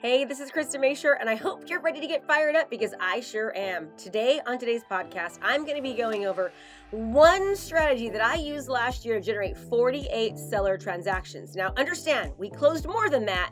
Hey, this is Krista Mashore, and I hope you're ready to get fired up because I sure am. Today, on today's podcast, I'm going to be going over one strategy that I used last year to generate 48 seller transactions. Now, understand, we closed more than that,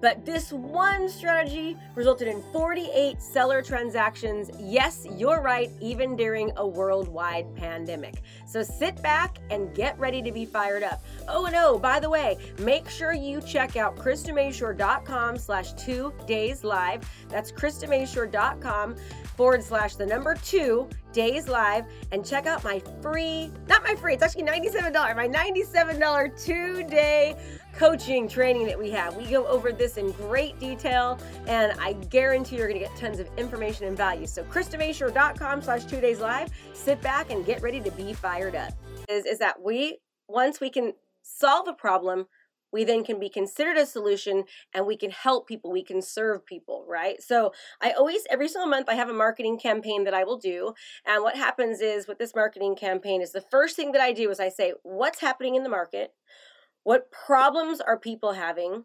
but this one strategy resulted in 48 seller transactions. Yes, you're right, even during a worldwide pandemic. So sit back and get ready to be fired up. Oh, and oh, by the way, make sure you check out KristaMashore.com slash two days live. That's KristaMashore.com forward slash the number two days live and check out my free, not my free, it's actually $97, my $97 two day coaching training that we have. We go over this in great detail and I guarantee you're gonna get tons of information and value. So KristaMashore.com slash two days live, sit back and get ready to be fired up. Is, is that we, once we can solve a problem, we then can be considered a solution and we can help people we can serve people right? So i always every single month i have a marketing campaign that i will do and what happens is with this marketing campaign is the first thing that i do is i say what's happening in the market? What problems are people having?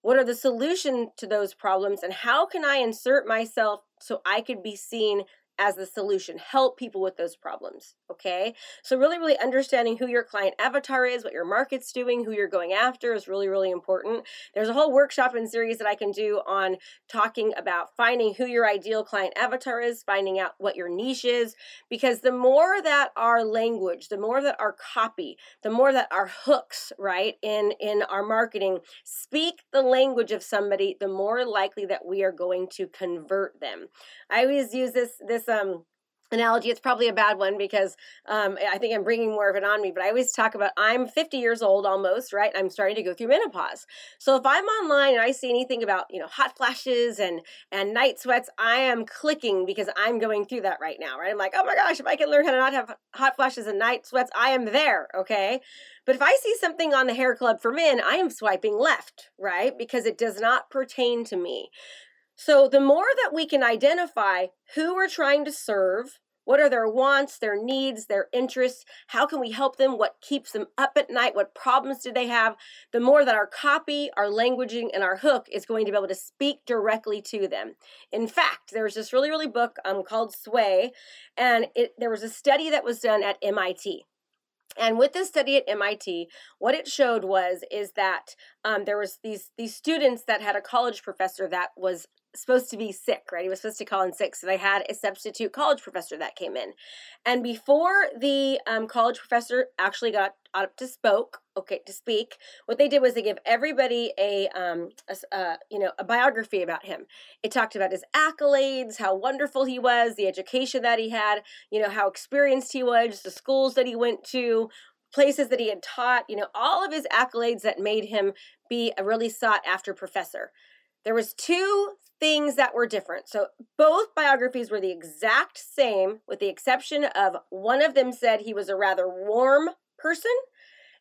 What are the solution to those problems and how can i insert myself so i could be seen as the solution, help people with those problems. Okay. So, really, really understanding who your client avatar is, what your market's doing, who you're going after is really, really important. There's a whole workshop and series that I can do on talking about finding who your ideal client avatar is, finding out what your niche is, because the more that our language, the more that our copy, the more that our hooks, right, in, in our marketing speak the language of somebody, the more likely that we are going to convert them. I always use this, this, um, analogy it's probably a bad one because um, i think i'm bringing more of it on me but i always talk about i'm 50 years old almost right? I'm starting to go through menopause. So if i'm online and i see anything about you know hot flashes and and night sweats i am clicking because i'm going through that right now right? I'm like oh my gosh if i can learn how to not have hot flashes and night sweats i am there okay? But if i see something on the hair club for men i am swiping left right? Because it does not pertain to me so the more that we can identify who we're trying to serve, what are their wants, their needs, their interests? How can we help them? What keeps them up at night? What problems do they have? The more that our copy, our languaging, and our hook is going to be able to speak directly to them. In fact, there's this really, really book um, called Sway, and it, there was a study that was done at MIT. And with this study at MIT, what it showed was is that um, there was these these students that had a college professor that was supposed to be sick, right? He was supposed to call in sick. So they had a substitute college professor that came in. And before the um, college professor actually got up to spoke, okay, to speak, what they did was they gave everybody a, um, a uh, you know, a biography about him. It talked about his accolades, how wonderful he was, the education that he had, you know, how experienced he was, the schools that he went to, places that he had taught, you know, all of his accolades that made him be a really sought after professor. There was two things that were different. So both biographies were the exact same, with the exception of one of them said he was a rather warm person,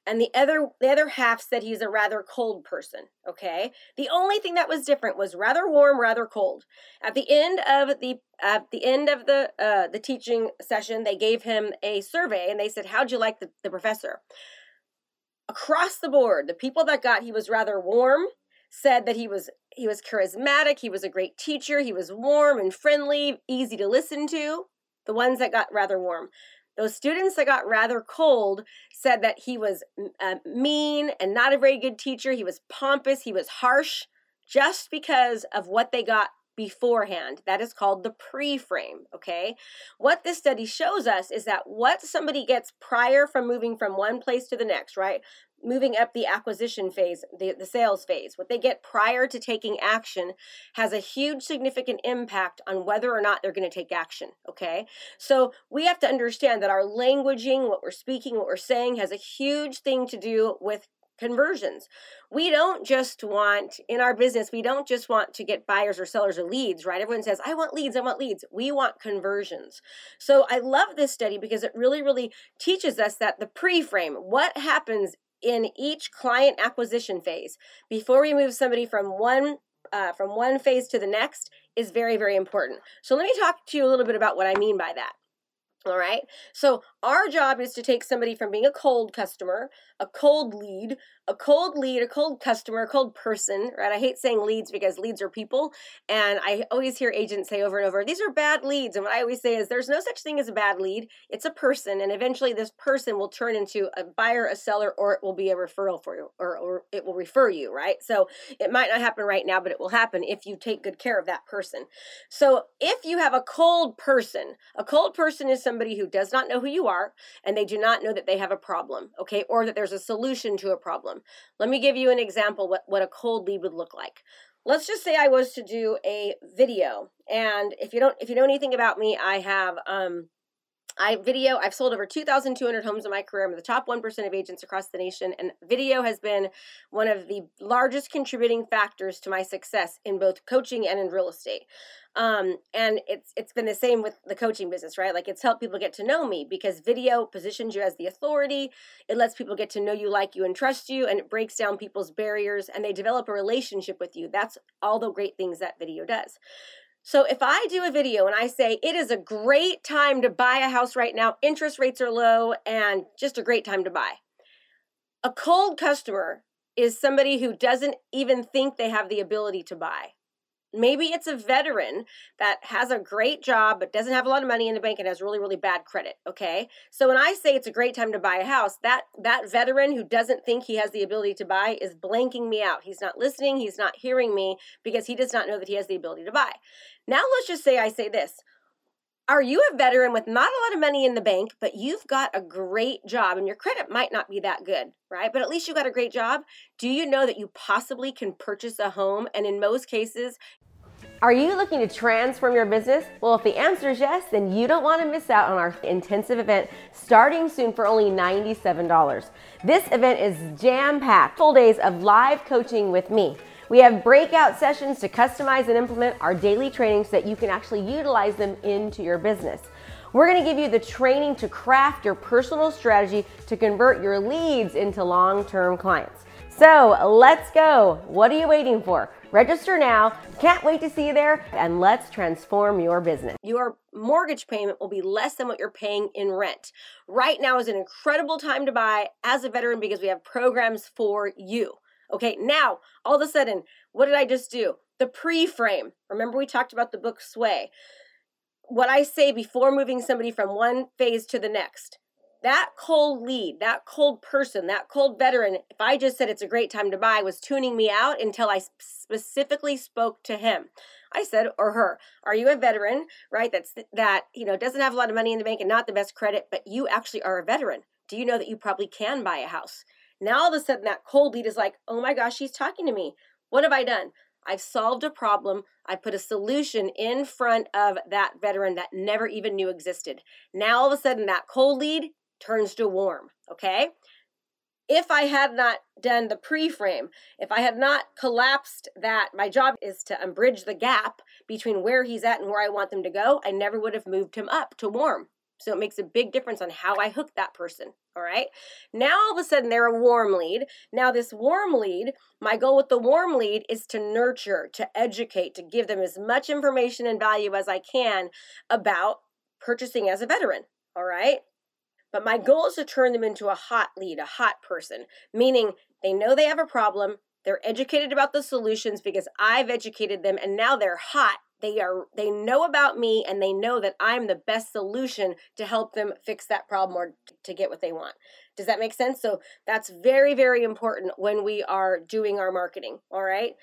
and the other the other half said he's a rather cold person. Okay, the only thing that was different was rather warm, rather cold. At the end of the at the end of the uh, the teaching session, they gave him a survey, and they said, "How'd you like the, the professor?" Across the board, the people that got he was rather warm said that he was he was charismatic, he was a great teacher, he was warm and friendly, easy to listen to. The ones that got rather warm. Those students that got rather cold said that he was uh, mean and not a very good teacher. He was pompous, he was harsh, just because of what they got beforehand. That is called the pre frame. Okay. What this study shows us is that what somebody gets prior from moving from one place to the next, right? moving up the acquisition phase, the, the sales phase, what they get prior to taking action has a huge significant impact on whether or not they're going to take action. Okay. So we have to understand that our languaging, what we're speaking, what we're saying has a huge thing to do with conversions. We don't just want in our business, we don't just want to get buyers or sellers or leads, right? Everyone says, I want leads, I want leads. We want conversions. So I love this study because it really, really teaches us that the pre frame, what happens in each client acquisition phase before we move somebody from one uh, from one phase to the next is very very important so let me talk to you a little bit about what i mean by that All right. So our job is to take somebody from being a cold customer, a cold lead, a cold lead, a cold customer, a cold person, right? I hate saying leads because leads are people. And I always hear agents say over and over, these are bad leads. And what I always say is there's no such thing as a bad lead. It's a person. And eventually this person will turn into a buyer, a seller, or it will be a referral for you, or, or it will refer you, right? So it might not happen right now, but it will happen if you take good care of that person. So if you have a cold person, a cold person is somebody who does not know who you are and they do not know that they have a problem, okay, or that there's a solution to a problem. Let me give you an example what, what a cold lead would look like. Let's just say I was to do a video, and if you don't if you know anything about me, I have um I video, I've sold over 2,200 homes in my career. I'm the top 1% of agents across the nation, and video has been one of the largest contributing factors to my success in both coaching and in real estate. Um, and it's it's been the same with the coaching business, right? Like it's helped people get to know me because video positions you as the authority. It lets people get to know you, like you, and trust you, and it breaks down people's barriers and they develop a relationship with you. That's all the great things that video does. So if I do a video and I say it is a great time to buy a house right now, interest rates are low and just a great time to buy. A cold customer is somebody who doesn't even think they have the ability to buy. Maybe it's a veteran that has a great job but doesn't have a lot of money in the bank and has really really bad credit, okay? So when I say it's a great time to buy a house, that that veteran who doesn't think he has the ability to buy is blanking me out. He's not listening, he's not hearing me because he does not know that he has the ability to buy. Now let's just say I say this. Are you a veteran with not a lot of money in the bank, but you've got a great job and your credit might not be that good, right? But at least you got a great job. Do you know that you possibly can purchase a home? And in most cases, are you looking to transform your business? Well, if the answer is yes, then you don't want to miss out on our intensive event starting soon for only $97. This event is jam packed, full days of live coaching with me. We have breakout sessions to customize and implement our daily trainings so that you can actually utilize them into your business. We're to give you the training to craft your personal strategy to convert your leads into long term clients. So let's go. What are you waiting for? Register now. Can't wait to see you there and let's transform your business. Your mortgage payment will be less than what you're paying in rent. Right now is an incredible time to buy as a veteran because we have programs for you. Okay, now all of a sudden, what did I just do? The pre frame. Remember, we talked about the book Sway. What I say before moving somebody from one phase to the next. That cold lead, that cold person, that cold veteran, if I just said it's a great time to buy, was tuning me out until I specifically spoke to him. I said or her, are you a veteran, right? That's that, you know, doesn't have a lot of money in the bank and not the best credit, but you actually are a veteran. Do you know that you probably can buy a house? Now all of a sudden that cold lead is like, oh my gosh, she's talking to me. What have I done? I've solved a problem. I put a solution in front of that veteran that never even knew existed. Now all of a sudden that cold lead turns to warm, okay? If I had not done the pre-frame, if I had not collapsed that, my job is to um, bridge the gap between where he's at and where I want them to go, I never would have moved him up to warm. So it makes a big difference on how I hook that person. All right. Now all of a sudden they're a warm lead. Now, this warm lead, my goal with the warm lead is to nurture, to educate, to give them as much information and value as I can about purchasing as a veteran. All right. But my goal is to turn them into a hot lead, a hot person, meaning they know they have a problem. They're educated about the solutions because I've educated them and now they're hot they are they know about me and they know that I'm the best solution to help them fix that problem or to get what they want. Does that make sense? So that's very very important when we are doing our marketing, all right?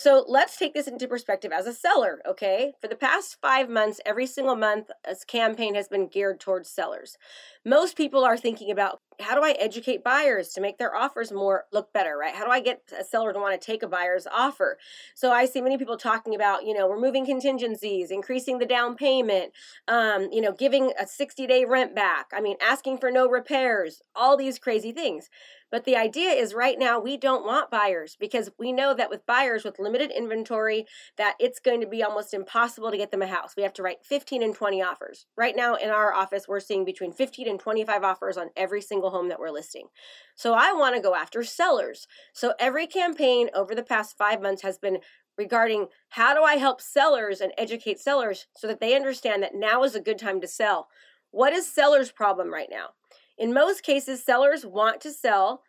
So let's take this into perspective as a seller, okay? For the past five months, every single month, a campaign has been geared towards sellers. Most people are thinking about how do I educate buyers to make their offers more look better, right? How do I get a seller to want to take a buyer's offer? So I see many people talking about, you know, removing contingencies, increasing the down payment, um, you know, giving a 60 day rent back. I mean, asking for no repairs, all these crazy things. But the idea is right now we don't want buyers because we know that with buyers with limited inventory that it's going to be almost impossible to get them a house. We have to write 15 and 20 offers. Right now in our office we're seeing between 15 and 25 offers on every single home that we're listing. So I want to go after sellers. So every campaign over the past 5 months has been regarding how do I help sellers and educate sellers so that they understand that now is a good time to sell What is sellers' problem right now? In most cases, sellers want to sell,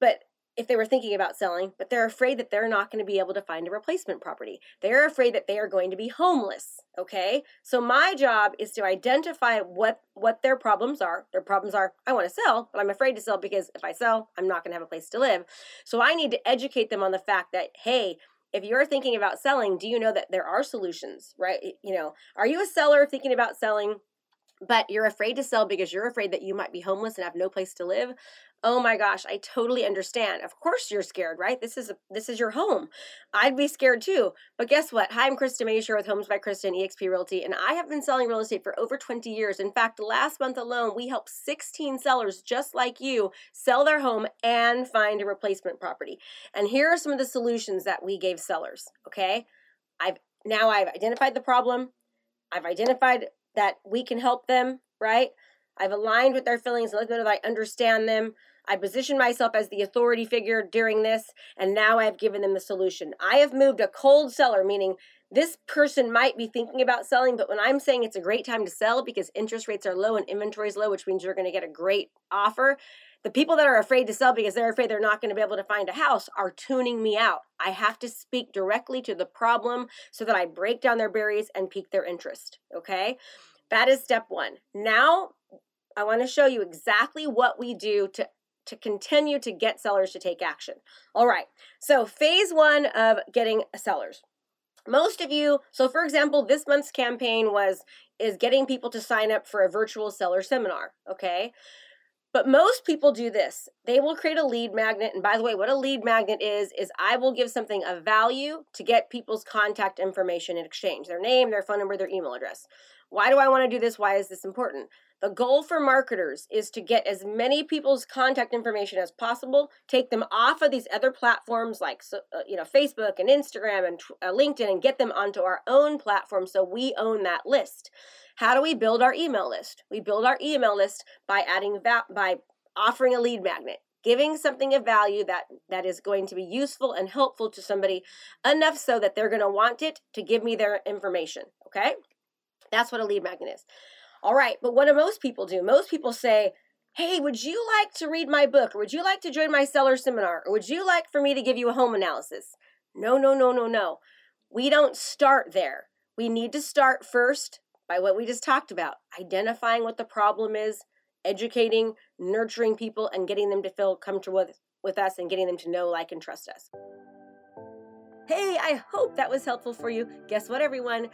but if they were thinking about selling, but they're afraid that they're not going to be able to find a replacement property. They're afraid that they are going to be homeless, okay? So my job is to identify what what their problems are. Their problems are I want to sell, but I'm afraid to sell because if I sell, I'm not going to have a place to live. So I need to educate them on the fact that hey, if you're thinking about selling, do you know that there are solutions, right? You know, are you a seller thinking about selling? But you're afraid to sell because you're afraid that you might be homeless and have no place to live. Oh my gosh i totally understand. Of course you're scared right? This is a, this is your home. I'd be scared too. But guess what? Hi i'm krista Mashore with homes by krista and exp realty and i have been selling real estate for over 20 years. In fact last month alone we helped 16 sellers just like you sell their home and find a replacement property. And here are some of the solutions that we gave sellers okay? I've now i've identified the problem. I've identified that we can help them, right? I've aligned with their feelings let them know that I understand them. I position myself as the authority figure during this, and now I have given them the solution. I have moved a cold seller, meaning this person might be thinking about selling, but when I'm saying it's a great time to sell because interest rates are low and inventory is low, which means you're going to get a great offer, the people that are afraid to sell because they're afraid they're not going to be able to find a house are tuning me out. I have to speak directly to the problem so that I break down their barriers and pique their interest. Okay? That is step one. Now, I want to show you exactly what we do to to continue to get sellers to take action. All right. So, phase 1 of getting sellers. Most of you, so for example, this month's campaign was is getting people to sign up for a virtual seller seminar, okay? But most people do this. They will create a lead magnet. And by the way, what a lead magnet is, is I will give something of value to get people's contact information in exchange their name, their phone number, their email address. Why do I want to do this? Why is this important? The goal for marketers is to get as many people's contact information as possible, take them off of these other platforms like uh, you know Facebook and Instagram and uh, LinkedIn and get them onto our own platform so we own that list. How do we build our email list? We build our email list by adding va- by offering a lead magnet giving something of value that that is going to be useful and helpful to somebody enough so that they're going to want it to give me their information okay that's what a lead magnet is. All right, but what do most people do? Most people say, Hey, would you like to read my book? Or would you like to join my seller seminar? Or would you like for me to give you a home analysis? No, no, no, no, no. We don't start there. We need to start first by what we just talked about identifying what the problem is, educating, nurturing people, and getting them to feel comfortable with, with us and getting them to know, like, and trust us. Hey, I hope that was helpful for you. Guess what, everyone?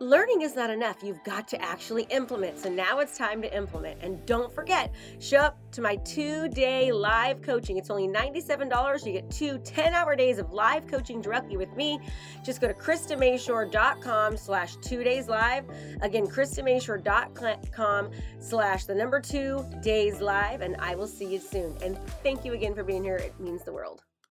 Learning is not enough. You've got to actually implement. So now it's time to implement. And don't forget, show up to my two day live coaching. It's only $97. You get two 10 hour days of live coaching directly with me. Just go to KristaMashore.com slash two days live. Again, KristaMashore.com slash the number two days live. And I will see you soon. And thank you again for being here. It means the world.